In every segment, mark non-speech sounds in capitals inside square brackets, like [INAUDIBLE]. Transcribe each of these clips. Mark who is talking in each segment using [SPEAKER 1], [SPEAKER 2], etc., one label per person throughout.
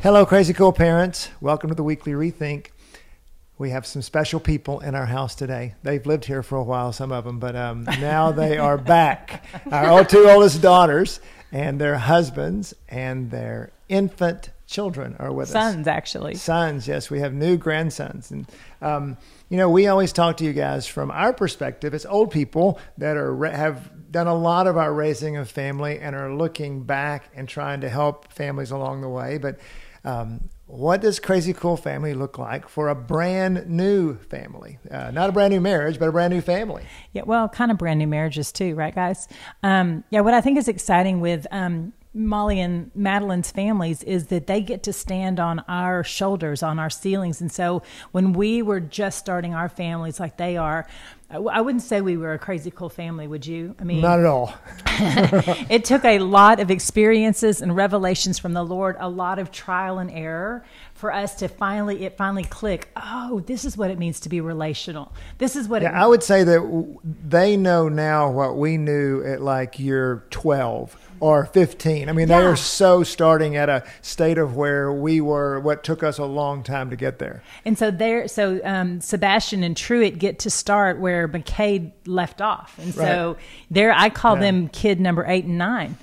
[SPEAKER 1] Hello, crazy cool parents. Welcome to the weekly rethink. We have some special people in our house today. They've lived here for a while, some of them, but um, now they are [LAUGHS] back. Our two oldest daughters and their husbands and their infant children are with
[SPEAKER 2] Sons,
[SPEAKER 1] us.
[SPEAKER 2] Sons, actually.
[SPEAKER 1] Sons, yes. We have new grandsons. And, um, you know, we always talk to you guys from our perspective as old people that are have done a lot of our raising of family and are looking back and trying to help families along the way. But um, what does crazy cool family look like for a brand new family? Uh, not a brand new marriage, but a brand new family.
[SPEAKER 2] Yeah, well, kind of brand new marriages too, right, guys? Um, yeah, what I think is exciting with um, Molly and Madeline's families is that they get to stand on our shoulders, on our ceilings. And so when we were just starting our families like they are, I wouldn't say we were a crazy cool family, would you?
[SPEAKER 1] I mean, not at all. [LAUGHS]
[SPEAKER 2] it took a lot of experiences and revelations from the Lord, a lot of trial and error for us to finally it finally click. Oh, this is what it means to be relational. This is what.
[SPEAKER 1] Yeah, I would say that they know now what we knew at like year twelve or 15. I mean, yeah. they are so starting at a state of where we were, what took us a long time to get there.
[SPEAKER 2] And so there, so um, Sebastian and Truett get to start where McCade left off. And so there, I call yeah. them kid number eight and 9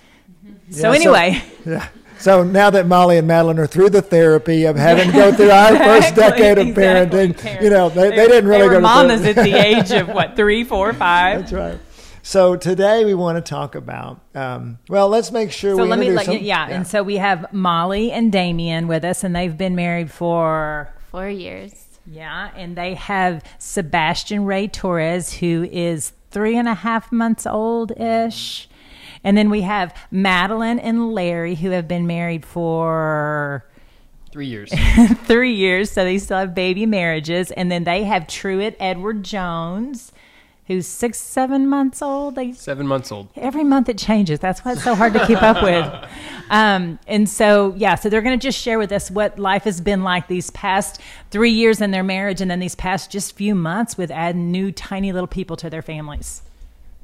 [SPEAKER 2] mm-hmm. So yeah, anyway.
[SPEAKER 1] So, [LAUGHS] yeah. So now that Molly and Madeline are through the therapy of having to go through our [LAUGHS] first decade of exactly. parenting, you know, they, they, they didn't really
[SPEAKER 2] they
[SPEAKER 1] were go to
[SPEAKER 2] mamas at the [LAUGHS] age of what, three, four, five?
[SPEAKER 1] That's right. So today we want to talk about. Um, well, let's make sure.
[SPEAKER 2] So
[SPEAKER 1] we
[SPEAKER 2] let me,
[SPEAKER 1] like,
[SPEAKER 2] yeah, yeah, and so we have Molly and Damien with us, and they've been married for
[SPEAKER 3] four years.
[SPEAKER 2] Yeah, and they have Sebastian Ray Torres, who is three and a half months old ish. And then we have Madeline and Larry, who have been married for
[SPEAKER 4] three years. [LAUGHS]
[SPEAKER 2] three years, so they still have baby marriages. And then they have Truett Edward Jones, who's six, seven months old. They,
[SPEAKER 4] seven months old.
[SPEAKER 2] Every month it changes. That's why it's so hard to keep up with. [LAUGHS] Um, and so, yeah, so they're going to just share with us what life has been like these past three years in their marriage and then these past just few months with adding new tiny little people to their families.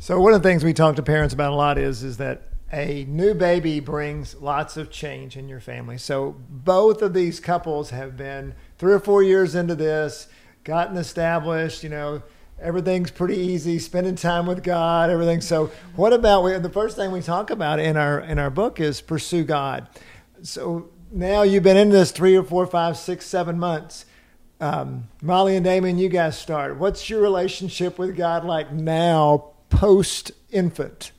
[SPEAKER 1] So one of the things we talk to parents about a lot is is that a new baby brings lots of change in your family. So both of these couples have been three or four years into this, gotten established, you know, everything's pretty easy spending time with god everything. So what about we, the first thing we talk about in our in our book is pursue god. So now you've been in this three or four five six seven months. Um, molly and damien you guys start. What's your relationship with god like now post infant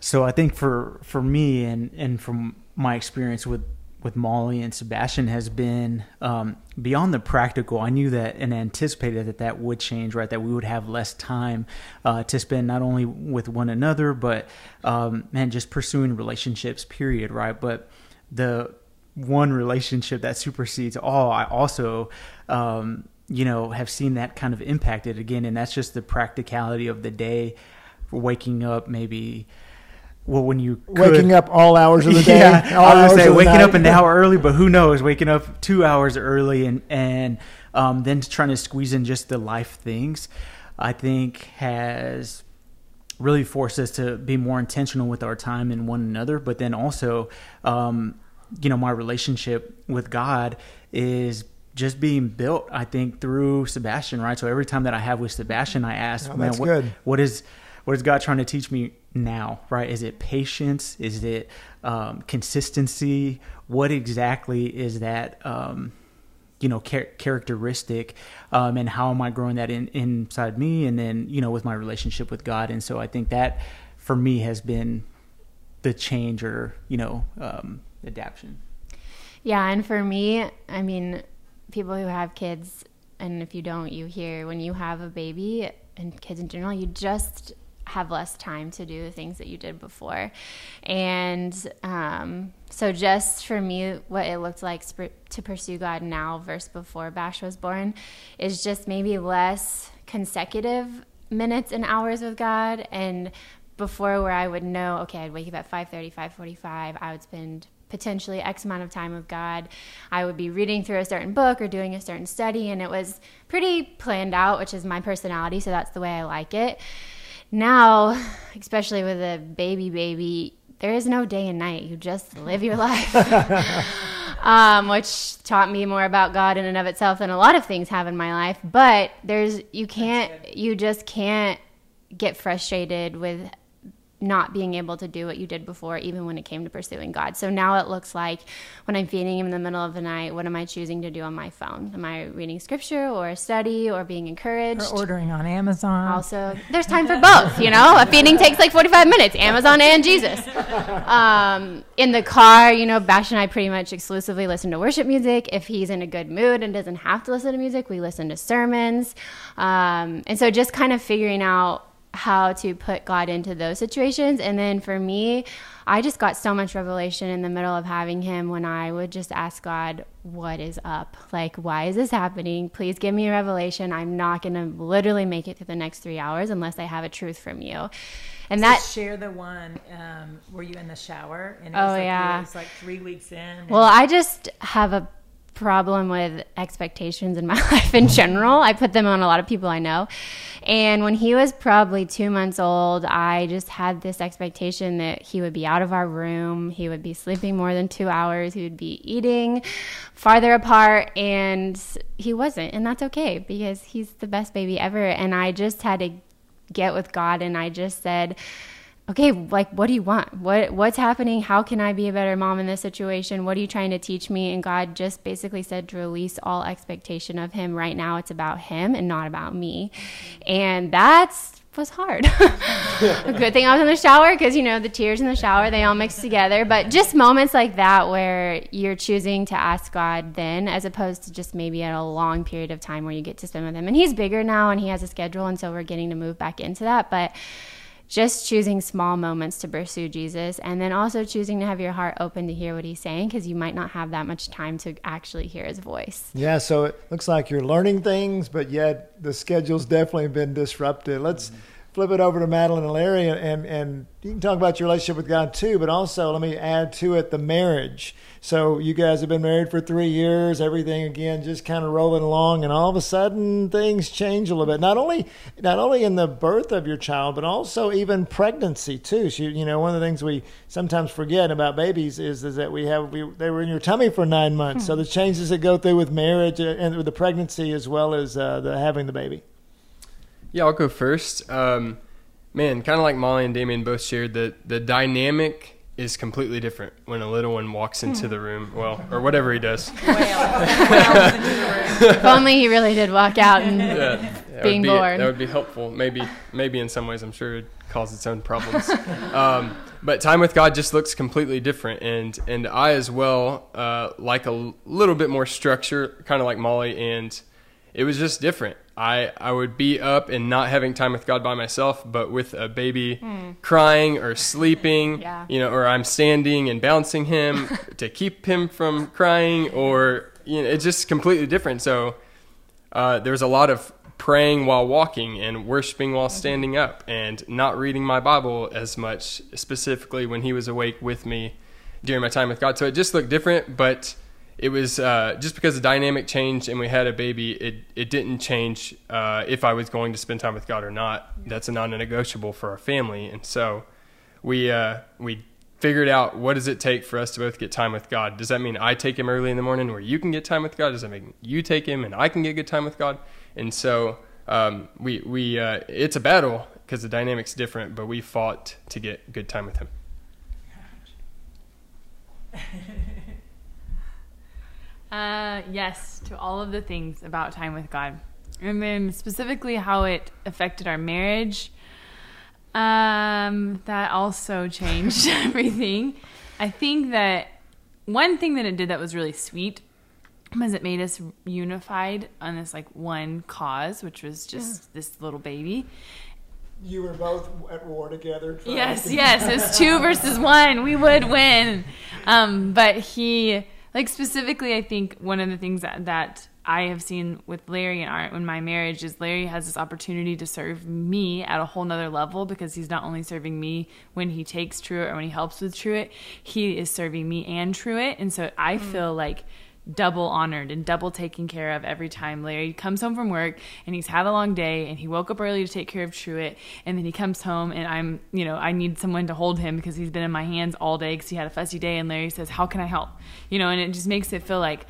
[SPEAKER 5] so i think for for me and and from my experience with with Molly and Sebastian has been um, beyond the practical. I knew that and anticipated that that would change, right? That we would have less time uh, to spend not only with one another, but um, man, just pursuing relationships. Period, right? But the one relationship that supersedes all, I also. Um, you know, have seen that kind of impacted again, and that's just the practicality of the day, waking up maybe well, when you
[SPEAKER 1] could, waking up all hours of the [LAUGHS] day.
[SPEAKER 5] Yeah, I was say waking up an hour early, but who knows? Waking up two hours early and and um, then trying to squeeze in just the life things, I think has really forced us to be more intentional with our time and one another. But then also, um, you know, my relationship with God is just being built. I think through Sebastian, right? So every time that I have with Sebastian, I ask,
[SPEAKER 1] oh, man,
[SPEAKER 5] what, what is what is God trying to teach me now, right? Is it patience? Is it um, consistency? What exactly is that, um, you know, char- characteristic? Um, and how am I growing that in, inside me and then, you know, with my relationship with God? And so I think that for me has been the change or, you know, um, adaptation.
[SPEAKER 3] Yeah. And for me, I mean, people who have kids, and if you don't, you hear when you have a baby and kids in general, you just have less time to do the things that you did before. And um, so, just for me, what it looked like to pursue God now versus before Bash was born is just maybe less consecutive minutes and hours with God and before where I would know, okay, I'd wake up at 5:30, 5:45, I would spend potentially X amount of time with God. I would be reading through a certain book or doing a certain study, and it was pretty planned out, which is my personality, so that's the way I like it. Now, [LAUGHS] especially with a baby baby, there is no day and night. You just live your life. [LAUGHS] um, which taught me more about God in and of itself than a lot of things have in my life. But there's, you can't, you just can't get frustrated with not being able to do what you did before, even when it came to pursuing God. So now it looks like when I'm feeding him in the middle of the night, what am I choosing to do on my phone? Am I reading scripture or a study or being encouraged?
[SPEAKER 2] Or ordering on Amazon.
[SPEAKER 3] Also, there's time for both, you know? A feeding takes like 45 minutes, Amazon and Jesus. Um, in the car, you know, Bash and I pretty much exclusively listen to worship music. If he's in a good mood and doesn't have to listen to music, we listen to sermons. Um, and so just kind of figuring out how to put God into those situations. And then for me, I just got so much revelation in the middle of having him when I would just ask God, What is up? Like, why is this happening? Please give me a revelation. I'm not going to literally make it through the next three hours unless I have a truth from you.
[SPEAKER 2] And so that share the one. Um, were you in the shower?
[SPEAKER 3] And it oh was
[SPEAKER 2] like,
[SPEAKER 3] yeah,
[SPEAKER 2] it was like three weeks in.
[SPEAKER 3] Well, I just have a problem with expectations in my [LAUGHS] life in general. I put them on a lot of people I know. And when he was probably two months old, I just had this expectation that he would be out of our room, he would be sleeping more than two hours, he would be eating farther apart, and he wasn't. And that's okay because he's the best baby ever. And I just had to get with God and I just said, okay, like what do you want? What what's happening? How can I be a better mom in this situation? What are you trying to teach me? And God just basically said to release all expectation of him. Right now it's about him and not about me. And that's was hard. [LAUGHS] good thing I was in the shower because you know the tears in the shower they all mix together. But just moments like that where you're choosing to ask God then, as opposed to just maybe at a long period of time where you get to spend with Him. And He's bigger now and He has a schedule, and so we're getting to move back into that. But just choosing small moments to pursue Jesus and then also choosing to have your heart open to hear what he's saying because you might not have that much time to actually hear his voice.
[SPEAKER 1] Yeah, so it looks like you're learning things, but yet the schedule's definitely been disrupted. Let's mm-hmm flip it over to Madeline and Larry, and, and you can talk about your relationship with God too, but also let me add to it the marriage. So you guys have been married for three years, everything again just kind of rolling along, and all of a sudden things change a little bit. Not only not only in the birth of your child, but also even pregnancy too. So, you know, one of the things we sometimes forget about babies is is that we have we, they were in your tummy for nine months. So the changes that go through with marriage and with the pregnancy as well as uh, the having the baby.
[SPEAKER 4] Yeah, I'll go first. Um, man, kind of like Molly and Damien both shared that the dynamic is completely different when a little one walks into the room. Well, or whatever he does. [LAUGHS]
[SPEAKER 3] if only he really did walk out and yeah, being
[SPEAKER 4] be,
[SPEAKER 3] born.
[SPEAKER 4] That would be helpful. Maybe, maybe in some ways, I'm sure it cause its own problems. [LAUGHS] um, but time with God just looks completely different, and and I as well uh, like a little bit more structure, kind of like Molly, and it was just different. I, I would be up and not having time with God by myself, but with a baby hmm. crying or sleeping, [LAUGHS] yeah. you know, or I'm standing and bouncing him [LAUGHS] to keep him from crying, or you know, it's just completely different. So uh, there's a lot of praying while walking and worshiping while mm-hmm. standing up, and not reading my Bible as much, specifically when he was awake with me during my time with God. So it just looked different, but it was uh, just because the dynamic changed and we had a baby. It it didn't change uh, if I was going to spend time with God or not. That's a non-negotiable for our family, and so we uh, we figured out what does it take for us to both get time with God. Does that mean I take him early in the morning where you can get time with God? Does that mean you take him and I can get good time with God? And so um, we we uh, it's a battle because the dynamic's different, but we fought to get good time with him. [LAUGHS]
[SPEAKER 6] Uh, yes, to all of the things about time with God. And then specifically how it affected our marriage. Um, that also [LAUGHS] changed everything. I think that one thing that it did that was really sweet was it made us unified on this like one cause, which was just yeah. this little baby.
[SPEAKER 1] you were both at war together. trying
[SPEAKER 6] Yes,
[SPEAKER 1] to-
[SPEAKER 6] yes. It's two versus one. We would win. Um, but he, like specifically, I think one of the things that, that I have seen with Larry and Art in my marriage is Larry has this opportunity to serve me at a whole nother level because he's not only serving me when he takes Truett or when he helps with Truett, he is serving me and Truett. And so I mm. feel like double honored and double taken care of every time. Larry comes home from work and he's had a long day and he woke up early to take care of Truett. And then he comes home and I'm you know I need someone to hold him because he's been in my hands all day because he had a fussy day. And Larry says how can I help? You know and it just makes it feel like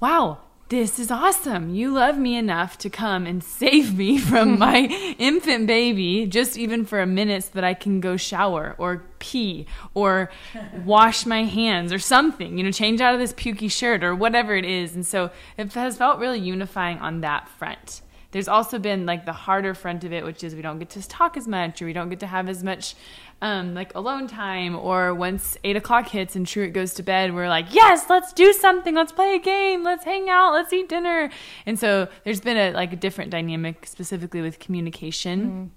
[SPEAKER 6] wow this is awesome. You love me enough to come and save me [LAUGHS] from hmm. my infant baby, just even for a minute, so that I can go shower or pee or [LAUGHS] wash my hands or something, you know, change out of this pukey shirt or whatever it is. And so it has felt really unifying on that front. There's also been like the harder front of it, which is we don't get to talk as much or we don't get to have as much um, like alone time or once eight o'clock hits and Truett goes to bed, we're like, yes, let's do something. Let's play a game. Let's hang out. Let's eat dinner. And so there's been a like a different dynamic specifically with communication.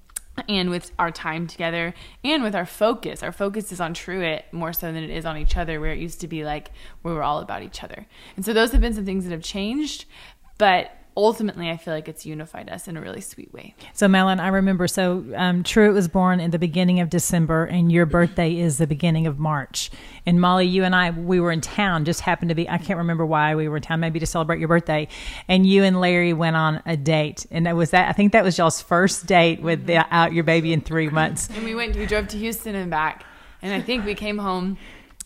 [SPEAKER 6] And with our time together and with our focus. Our focus is on Truett more so than it is on each other, where it used to be like we were all about each other. And so those have been some things that have changed. But ultimately, I feel like it's unified us in a really sweet way.
[SPEAKER 2] So, Melon, I remember. So, um, Truett was born in the beginning of December, and your birthday is the beginning of March. And Molly, you and I, we were in town. Just happened to be. I can't remember why we were in town. Maybe to celebrate your birthday. And you and Larry went on a date, and that was that. I think that was y'all's first date with the, out your baby in three months.
[SPEAKER 6] And we went, we drove to Houston and back. And I think we came home.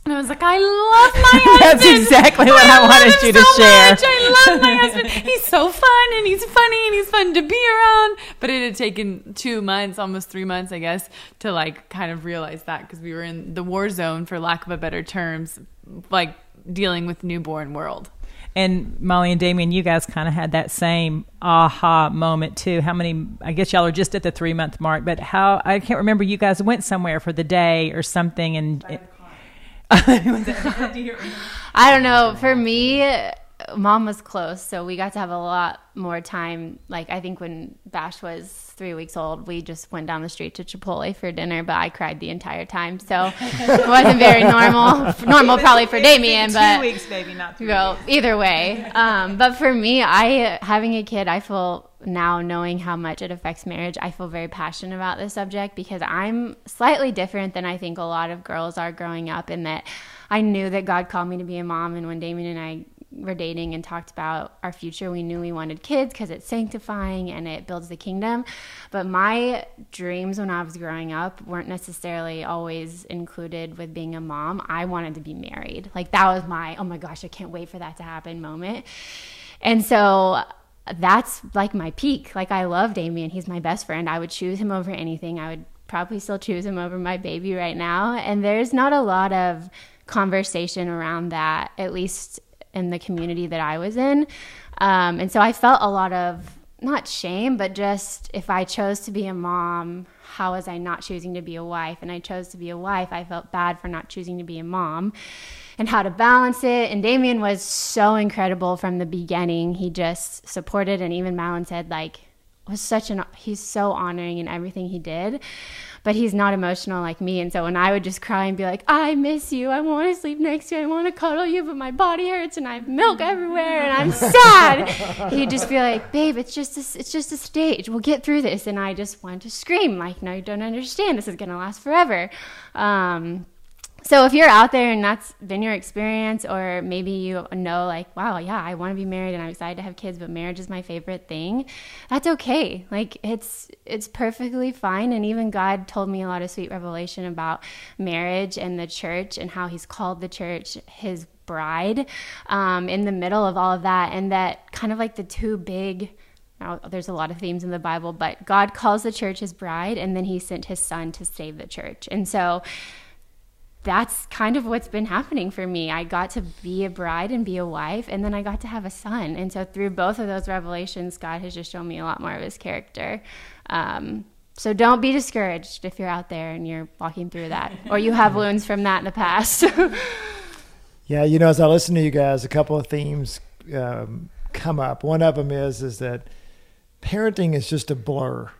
[SPEAKER 6] And I was like, I love my [LAUGHS] husband.
[SPEAKER 2] That's exactly what I
[SPEAKER 6] love
[SPEAKER 2] wanted
[SPEAKER 6] him
[SPEAKER 2] you to
[SPEAKER 6] so
[SPEAKER 2] share.
[SPEAKER 6] much. I love my [LAUGHS] husband. He's so fun and he's funny and he's fun to be around. But it had taken two months, almost three months, I guess, to like kind of realize that because we were in the war zone, for lack of a better terms, like dealing with newborn world.
[SPEAKER 2] And Molly and Damien, you guys kind of had that same aha moment too. How many? I guess y'all are just at the three month mark, but how? I can't remember. You guys went somewhere for the day or something, and [LAUGHS] [LAUGHS]
[SPEAKER 3] I don't know. For me, mom was close, so we got to have a lot more time. Like I think when Bash was three weeks old, we just went down the street to Chipotle for dinner, but I cried the entire time, so it [LAUGHS] wasn't very normal. Normal probably for Damien, but two
[SPEAKER 2] weeks, baby, not three.
[SPEAKER 3] well, either way. Um, but for me, I having a kid, I feel now knowing how much it affects marriage, I feel very passionate about this subject because I'm slightly different than I think a lot of girls are growing up in that I knew that God called me to be a mom and when Damien and I were dating and talked about our future, we knew we wanted kids because it's sanctifying and it builds the kingdom. But my dreams when I was growing up weren't necessarily always included with being a mom. I wanted to be married. Like that was my, oh my gosh, I can't wait for that to happen moment. And so that's like my peak. Like I love Damien. He's my best friend. I would choose him over anything. I would probably still choose him over my baby right now. And there's not a lot of conversation around that, at least in the community that I was in. Um, and so I felt a lot of not shame, but just if I chose to be a mom, how was I not choosing to be a wife? And I chose to be a wife. I felt bad for not choosing to be a mom and how to balance it. And Damien was so incredible from the beginning. He just supported, and even Malin said, like, was such an he's so honoring in everything he did but he's not emotional like me. And so when i would just cry and be like i miss you. I want to sleep next to you. I want to cuddle you but my body hurts and i have milk everywhere and i'm [LAUGHS] sad. He'd just be like babe it's just a, it's just a stage. We'll get through this. And i just want to scream like no you don't understand. This is going to last forever. Um, so if you're out there and that's been your experience or maybe you know like wow yeah i want to be married and i'm excited to have kids but marriage is my favorite thing that's okay. Like it's it's perfectly fine. And even god told me a lot of sweet revelation about marriage and the church and how he's called the church his bride um, in the middle of all of that. And that kind of like the two big now, there's a lot of themes in the Bible, but God calls the church his bride, and then he sent his son to save the church. And so that's kind of what's been happening for me. I got to be a bride and be a wife, and then I got to have a son. And so, through both of those revelations, God has just shown me a lot more of his character. Um, so, don't be discouraged if you're out there and you're walking through that, or you have [LAUGHS] wounds from that in the past. [LAUGHS]
[SPEAKER 1] Yeah, you know, as I listen to you guys, a couple of themes um, come up. One of them is is that parenting is just a blur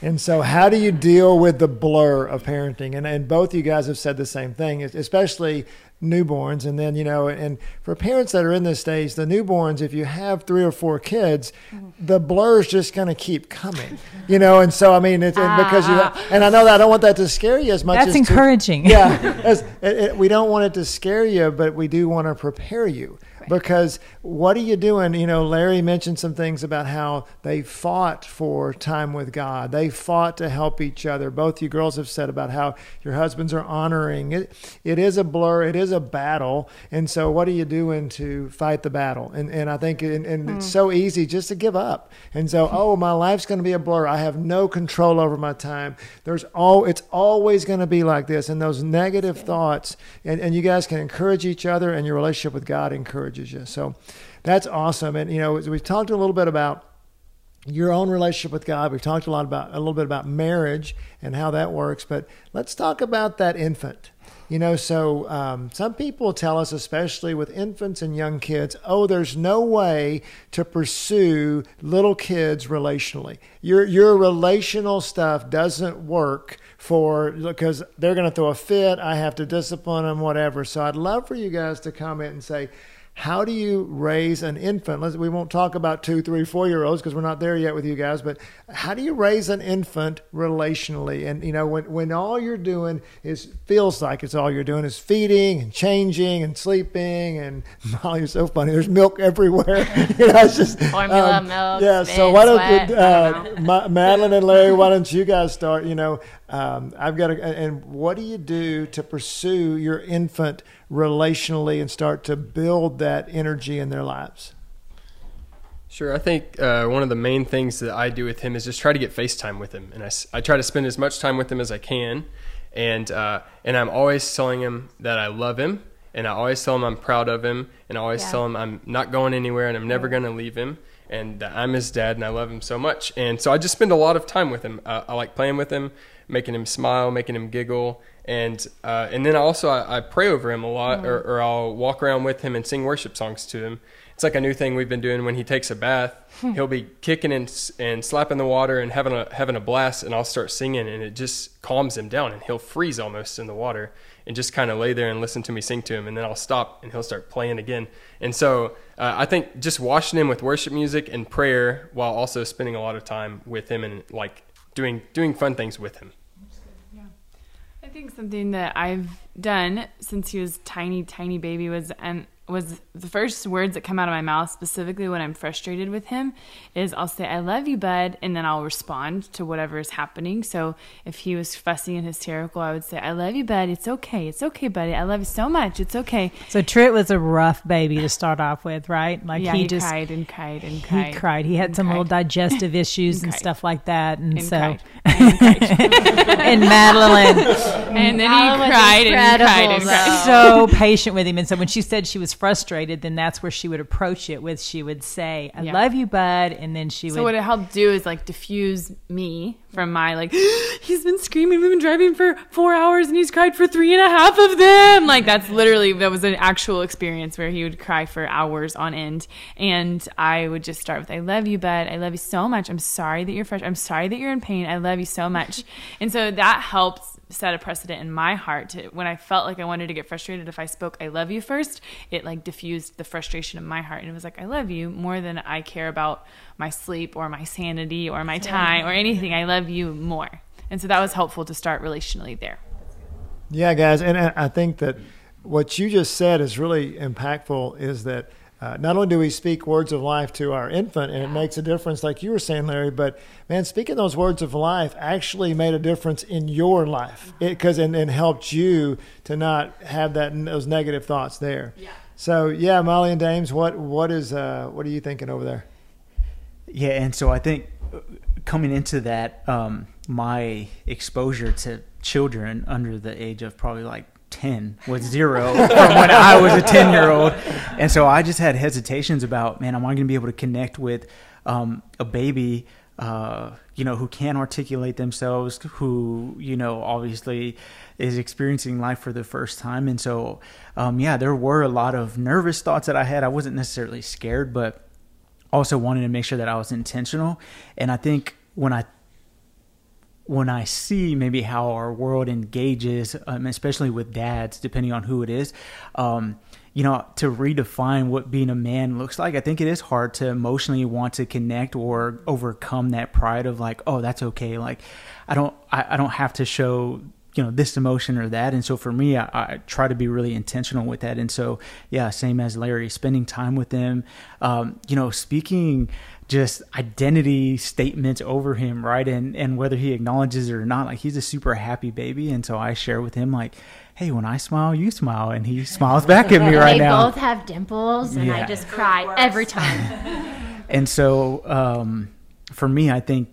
[SPEAKER 1] And so, how do you deal with the blur of parenting? And, and both you guys have said the same thing, especially newborns. And then, you know, and for parents that are in this stage, the newborns, if you have three or four kids, the blur is just going to keep coming, you know. And so, I mean, it's and because you, ah. have, and I know that I don't want that to scare you as much
[SPEAKER 2] That's
[SPEAKER 1] as to-
[SPEAKER 2] encouraging.
[SPEAKER 1] yeah, [LAUGHS] as, it, it, we don't want it to scare you, but we do want to prepare you. Because what are you doing? You know, Larry mentioned some things about how they fought for time with God. They fought to help each other. Both you girls have said about how your husbands are honoring it. It is a blur. It is a battle. And so, what are you doing to fight the battle? And and I think and, and it's mm. so easy just to give up. And so, [LAUGHS] oh, my life's going to be a blur. I have no control over my time. There's all. It's always going to be like this. And those negative thoughts. And and you guys can encourage each other, and your relationship with God encourages you. So that's awesome. And you know, we've talked a little bit about your own relationship with God. We've talked a lot about a little bit about marriage and how that works, but let's talk about that infant. You know, so um, some people tell us, especially with infants and young kids, oh, there's no way to pursue little kids relationally. Your your relational stuff doesn't work for because they're going to throw a fit. I have to discipline them, whatever. So I'd love for you guys to comment and say, how do you raise an infant? Let's, we won't talk about two, three, four year olds because we're not there yet with you guys, but how do you raise an infant relationally? And, you know, when, when all you're doing is feels like it's all you're doing is feeding and changing and sleeping. And Molly, [LAUGHS] you're so funny. There's milk everywhere. [LAUGHS] you know, it's just
[SPEAKER 3] Formula, milk,
[SPEAKER 1] Yeah. so why don't, you, uh, Madeline and Larry, why don't you guys start? You know, um, I've got to, and what do you do to pursue your infant relationally and start to build that energy in their lives?
[SPEAKER 4] Sure. I think uh, one of the main things that I do with him is just try to get FaceTime with him, and I try to spend as much time with him as I can, and uh, and I'm always telling him that I love him, and I always tell him I'm proud of him, and I always
[SPEAKER 3] Yeah.
[SPEAKER 4] tell him I'm not going anywhere, and I'm never going to leave him, and that I'm his dad, and I love him so much, and so I just spend a lot of time with him. Uh, I like playing with him, making him smile, making him giggle, and uh, and then also I, I pray over him a lot, or, or I'll walk around with him and sing worship songs to him. It's like a new thing we've been doing when he takes a bath. He'll be kicking and, and slapping the water and having a having a blast, and I'll start singing, and it just calms him down, and he'll freeze almost in the water and just kind of lay there and listen to me sing to him, and then I'll stop and he'll start playing again. And so uh, I think just washing him with worship music and prayer, while also spending a lot of time with him and like doing doing fun things with him.
[SPEAKER 6] Think something that I've done since he was tiny, tiny baby was and was the first words that come out of my mouth specifically when I'm frustrated with him is I'll say I love you bud and then I'll respond to whatever is happening. So if he was fussy and hysterical, I would say I love you bud. It's okay. It's okay, buddy. I love you so much. It's okay.
[SPEAKER 2] So Truett was a rough baby to start off with, right? Like
[SPEAKER 6] yeah,
[SPEAKER 2] he,
[SPEAKER 6] he,
[SPEAKER 2] just
[SPEAKER 6] cried and cried and cried.
[SPEAKER 2] he
[SPEAKER 6] cried.
[SPEAKER 2] cried. He had
[SPEAKER 6] and
[SPEAKER 2] some little digestive [LAUGHS] issues
[SPEAKER 6] And
[SPEAKER 2] and stuff like that, and,
[SPEAKER 6] and
[SPEAKER 2] so
[SPEAKER 6] cried. [LAUGHS] And
[SPEAKER 2] and Madeline
[SPEAKER 6] and then he
[SPEAKER 3] was
[SPEAKER 6] cried and cried and
[SPEAKER 3] incredible,
[SPEAKER 6] cried.
[SPEAKER 2] so [LAUGHS] patient with him. And so when she said she was frustrated, then that's where she would approach it with. She would say, "I
[SPEAKER 6] Yeah.
[SPEAKER 2] love you, bud," and then she
[SPEAKER 6] So
[SPEAKER 2] would.
[SPEAKER 6] So what it helped do is like diffuse me from my like [GASPS] he's been screaming, we've been driving for four hours and he's cried for three and a half of them. Like that's literally that was an actual experience where he would cry for hours on end. And I would just start with I love you, bud. I love you so much. I'm sorry that you're fresh. I'm sorry that you're in pain. I love you so much. [LAUGHS] And so that helps set a precedent in my heart to when I felt like I wanted to get frustrated if I spoke I love you first it like diffused the frustration in my heart and it was like I love you more than I care about my sleep or my sanity or my time or anything. I love you more. And so that was helpful to start relationally there.
[SPEAKER 1] Yeah, guys, and I I think that what you just said is really impactful. Is that uh, not only do we speak words of life to our infant, and it makes a difference, like you were saying, Larry, but man, speaking those words of life actually made a difference in your life because and, and helped you to not have that those negative thoughts there. Yeah. So yeah, Molly and Dames, what what is uh, what are you thinking over there?
[SPEAKER 5] Yeah, and so I think uh, coming into that, um, my exposure to children under the age of probably like 10 was zero [LAUGHS] from when I was a 10 year old. And so I just had hesitations about, man, am I going to be able to connect with um, a baby, uh, you know, who can articulate themselves, who, you know, obviously is experiencing life for the first time. And so, um, yeah, there were a lot of nervous thoughts that I had. I wasn't necessarily scared, but also wanted to make sure that I was intentional. And I think when I when I see maybe how our world engages, um, especially with dads, depending on who it is, um, you know, to redefine what being a man looks like, I think it is hard to emotionally want to connect or overcome that pride of like, oh, that's okay. Like, I don't, I, I don't have to show you know this emotion or that. And so for me I, I, try to be really intentional with that. And so yeah same as larry spending time with them um, you know speaking just identity statements over him right? And and whether he acknowledges it or not like he's a super happy baby. And so i share with him like hey when i smile you smile. And he [LAUGHS] smiles back at me right
[SPEAKER 3] they
[SPEAKER 5] now.
[SPEAKER 3] both have dimples, and I just cry every time. [LAUGHS]
[SPEAKER 5] and so um, for me i think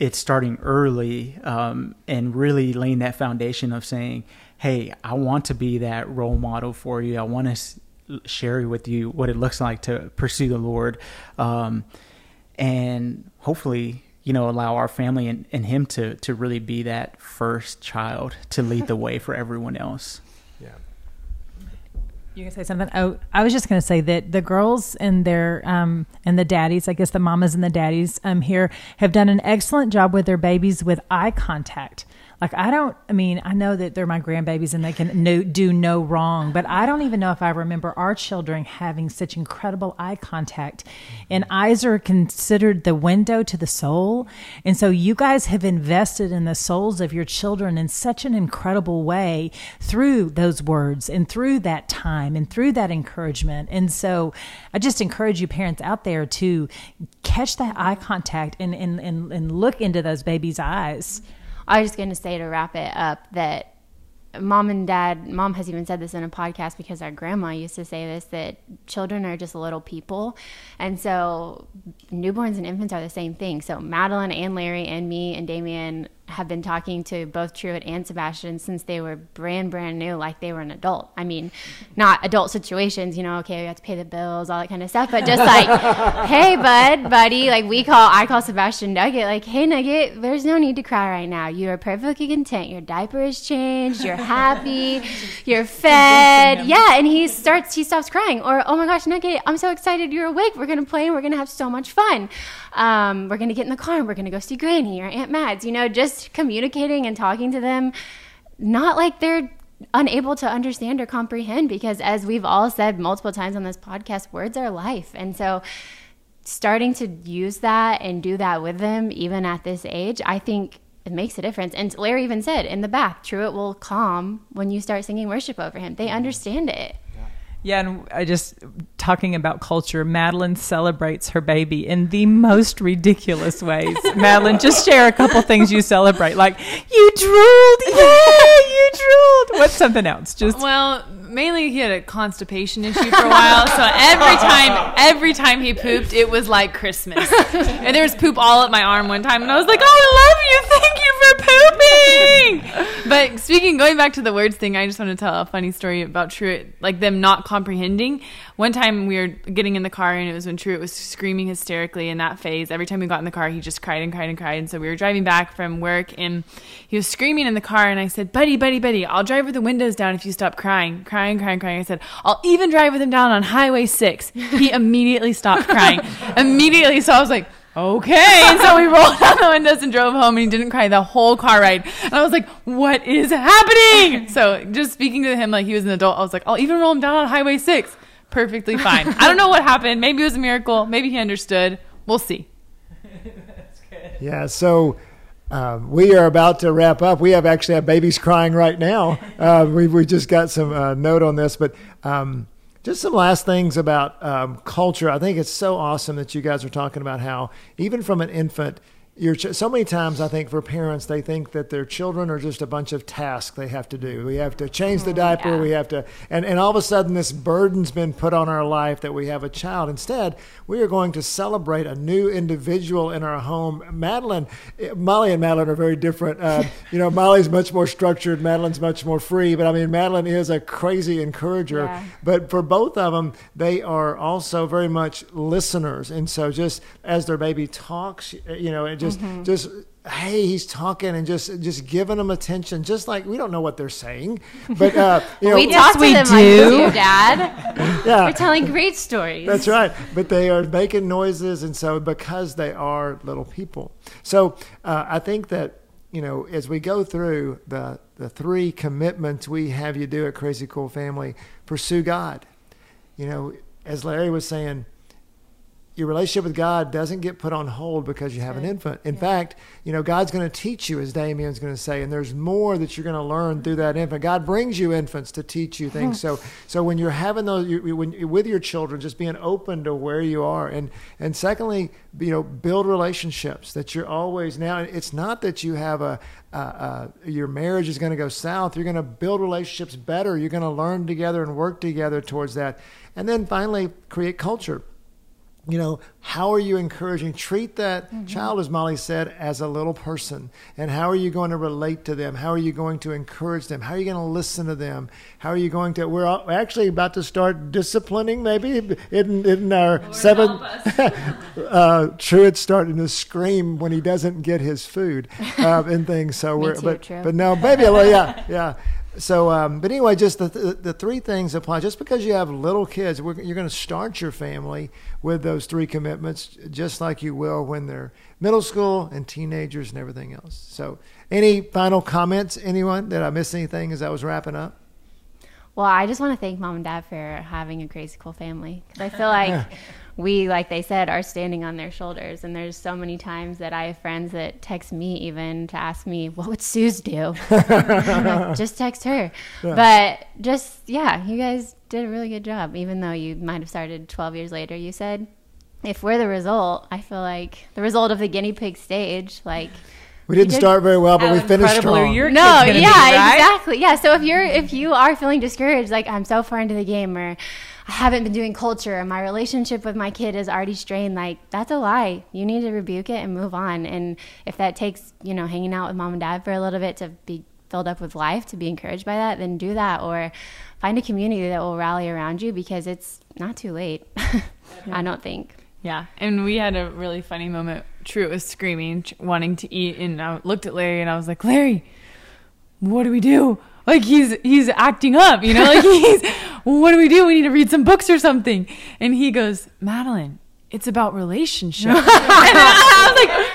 [SPEAKER 5] it's starting early um, and really laying that foundation of saying hey i want to be that role model for you. I want to s- share with you what it looks like to pursue the lord. Um, and hopefully you know allow our family and, and him to to really be that first child to lead the way for everyone else [LAUGHS]
[SPEAKER 1] Yeah.
[SPEAKER 2] You gonna say something? Oh, I was just gonna say that the girls and their um and the daddies, I guess the mamas and the daddies um here have done an excellent job with their babies with eye contact. Like I don't, I mean, I know that they're my grandbabies and they can no, do no wrong, but I don't even know if I remember our children having such incredible eye contact. And eyes are considered the window to the soul, and so you guys have invested in the souls of your children in such an incredible way through those words and through that time and through that encouragement. And so I just encourage you parents out there to catch that eye contact and and and, and look into those babies' eyes.
[SPEAKER 3] I was just going to say to wrap it up that mom and dad, mom has even said this in a podcast because our grandma used to say this that children are just little people. And so newborns and infants are the same thing. So Madeline and Larry and me and Damien have been talking to both Truett and Sebastian since they were brand, brand new, like they were an adult. I mean, not adult situations, you know, okay, we have to pay the bills, all that kind of stuff, but just like, [LAUGHS] hey, bud, buddy, like we call, I call Sebastian Nugget, like, hey, Nugget, there's no need to cry right now. You are perfectly content. Your diaper is changed. You're happy. [LAUGHS] You're fed. Yeah. And he starts, he stops crying. Or, oh my gosh, Nugget, I'm so excited you're awake. We're going to play and we're going to have so much fun. Um, we're going to get in the car and we're going to go see Granny or Aunt Mads, you know, just communicating and talking to them, not like they're unable to understand or comprehend because as we've all said multiple times on this podcast words are life. And so starting to use that and do that with them even at this age i think it makes a difference. And larry even said in the bath truett will calm when you start singing worship over him. They mm-hmm. understand it
[SPEAKER 2] Yeah, and I just talking about culture. Madeline celebrates her baby in the most ridiculous ways. [LAUGHS] Madeline, just share a couple things you celebrate, like you drooled, yay, you drooled. What's something else? Just
[SPEAKER 6] Well, mainly he had a constipation issue for a while, so every time, every time he pooped, it was like Christmas. And there was poop all up my arm one time, and I was like, "Oh, I love you, thank you for pooping." [LAUGHS] But speaking, going back to the words thing, I just want to tell a funny story about Truett, like them not comprehending. One time we were getting in the car, and it was when Truett was screaming hysterically in that phase. Every time we got in the car, he just cried and cried and cried. And so we were driving back from work, and he was screaming in the car, and I said, "Buddy, buddy, buddy, I'll drive with the windows down if you stop crying, crying, crying, crying." I said, "I'll even drive with him down on Highway 6. He [LAUGHS] immediately stopped crying. immediately, so I was like. Okay, and so we [LAUGHS] rolled down the windows and drove home, and he didn't cry the whole car ride. And I was like, "What is happening?" So, just speaking to him like he was an adult, I was like, "I'll even roll him down on Highway 6. Perfectly fine. I don't know what happened. Maybe it was a miracle. Maybe he understood. We'll see. [LAUGHS]
[SPEAKER 1] Yeah, so um, we are about to wrap up. We have actually have babies crying right now. Uh, we we just got some uh, note on this, but um, just some last things about um, culture. I think it's so awesome that you guys are talking about how even from an infant. Your ch- so many times, I think for parents, they think that their children are just a bunch of tasks they have to do. We have to change the diaper.
[SPEAKER 3] yeah.
[SPEAKER 1] We have to, and, and all of a sudden, this burden's been put on our life that we have a child. Instead, we are going to celebrate a new individual in our home. Madeline, eh, Molly and Madeline are very different. Uh, you know, Molly's much more structured. Madeline's much more free. But I mean, Madeline is a crazy encourager.
[SPEAKER 3] Yeah.
[SPEAKER 1] But for both of them, they are also very much listeners. And so, just as their baby talks, you know, it just just hey, he's talking and just just giving them attention, just like we don't know what they're saying, but uh, [LAUGHS] you know,
[SPEAKER 3] we talk to
[SPEAKER 2] we
[SPEAKER 3] them
[SPEAKER 2] do.
[SPEAKER 3] like you do, Dad. [LAUGHS]
[SPEAKER 1] yeah,
[SPEAKER 3] We're telling great stories.
[SPEAKER 1] That's right. But they are making noises, and so because they are little people. So uh, I think that you know, as we go through the the three commitments we have you do at Crazy Cool Family, pursue God. You know, as Larry was saying, your relationship with God doesn't get put on hold because you have an infant. In fact, you know, God's going to teach you, as Damien's going to say, and there's more that you're going to learn through that infant. God brings you infants to teach you things. so, so when you're having those, you, when you're with your children, just being open to where you are, and and secondly, you know, build relationships that you're always now. It's not that you have a, uh, uh, your marriage is going to go south. You're going to build relationships better. You're going to learn together and work together towards that. And then finally, create culture you know, how are you encouraging? Treat that mm-hmm. child, as Molly said, as a little person. And how are you going to relate to them? How are you going to encourage them? How are you going to listen to them? How are you going to? We're actually about to start disciplining, maybe in, in our Lord seventh. [LAUGHS] uh, Truett's starting to scream when he doesn't get his food [LAUGHS] uh, and things. So we're,
[SPEAKER 3] too,
[SPEAKER 1] but,
[SPEAKER 3] true.
[SPEAKER 1] but no, maybe, well, yeah, yeah. [LAUGHS] So, um, but anyway, just the, the, the three things apply. Just because you have little kids, you're going to start your family with those three commitments, just like you will when they're middle school and teenagers and everything else. So, any final comments? Anyone? Did I miss anything as I was wrapping up?
[SPEAKER 3] Well, I just want to thank mom and dad for having a crazy cool family because I feel like [LAUGHS] we, like they said, are standing on their shoulders. And there's so many times that I have friends that text me even to ask me, what would Suze do? [LAUGHS] just text her. Yeah. But just, yeah, you guys did a really good job, even though you might have started 12 years later, you said. If we're the result, I feel like the result of the guinea pig stage, like,
[SPEAKER 1] we didn't start very well, but we finished strong.
[SPEAKER 3] no, yeah, be, right? exactly. Yeah. So if you're if you are feeling discouraged, like I'm so far into the game, or I haven't been doing culture, and my relationship with my kid is already strained, like that's a lie. You need to rebuke it and move on. And if that takes you know hanging out with mom and dad for a little bit to be filled up with life, to be encouraged by that, then do that, or find a community that will rally around you because it's not too late. [LAUGHS] I don't think.
[SPEAKER 6] Yeah, and we had a really funny moment. Truett, was screaming, wanting to eat, and I looked at Larry and I was like, "Larry, what do we do? Like he's he's acting up, you know? Like [LAUGHS] he's, what do we do? We need to read some books or something." And he goes, "Madeline, it's about relationship. [LAUGHS] and I was like,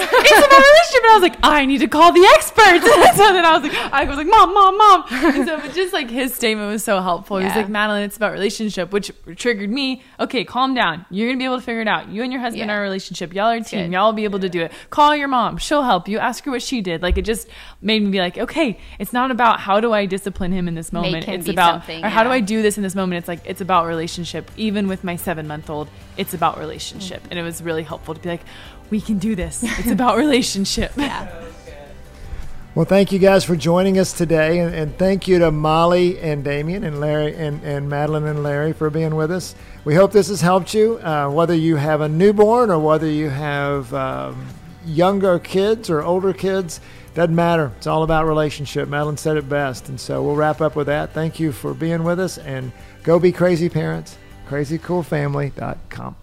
[SPEAKER 6] it's about relationship. And I was like, I need to call the experts. [LAUGHS] so then I was like, I was like, mom, mom, mom. And so, but just like his statement was so helpful. Yeah. He was like, Madeline, it's about relationship, which triggered me. Okay, calm down. You're gonna be able to figure it out. You and your husband yeah. are a relationship. Y'all are a team. Good. Y'all will be able to do it. Call your mom. She'll help you. Ask her what she did. Like it just made me be like, okay, it's not about how do I discipline him in this moment. It's about or yeah. how do I do this in this moment. It's like it's about relationship. Even with my seven month old, it's about relationship. And it was really helpful to be like, we can do this. It's about [LAUGHS] relationship.
[SPEAKER 3] yeah.
[SPEAKER 1] Well, thank you guys for joining us today, and, and, thank you to Molly and Damien and Larry and, and Madeline and Larry for being with us. We hope this has helped you, uh, whether you have a newborn or whether you have um, younger kids or older kids. Doesn't matter. It's all about relationship. Madeline said it best, and so we'll wrap up with that. Thank you for being with us, and go be crazy parents crazycoolfamily.com.